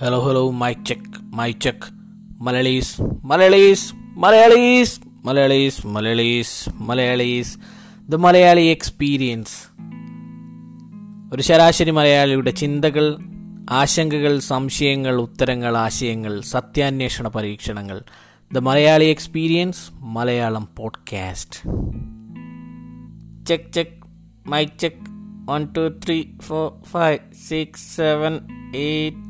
Hello hello mic check mic check Malayalees Malayalees Malayalees Malayalees Malayalees Malayalees the Malayali experience ഒരു ശരാശരി മലയാളിയുടെ ചിന്തകൾ ആശങ്കകൾ സംശയങ്ങൾ ഉത്തരങ്ങൾ ആശയങ്ങൾ സത്യാന്വേഷണ പരീക്ഷണങ്ങൾ. The Malayali experience Malayalam podcast check check mic check one two three four five six seven eight